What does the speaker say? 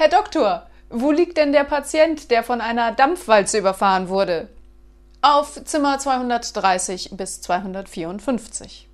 Herr Doktor, wo liegt denn der Patient, der von einer Dampfwalze überfahren wurde? Auf Zimmer 230 bis 254.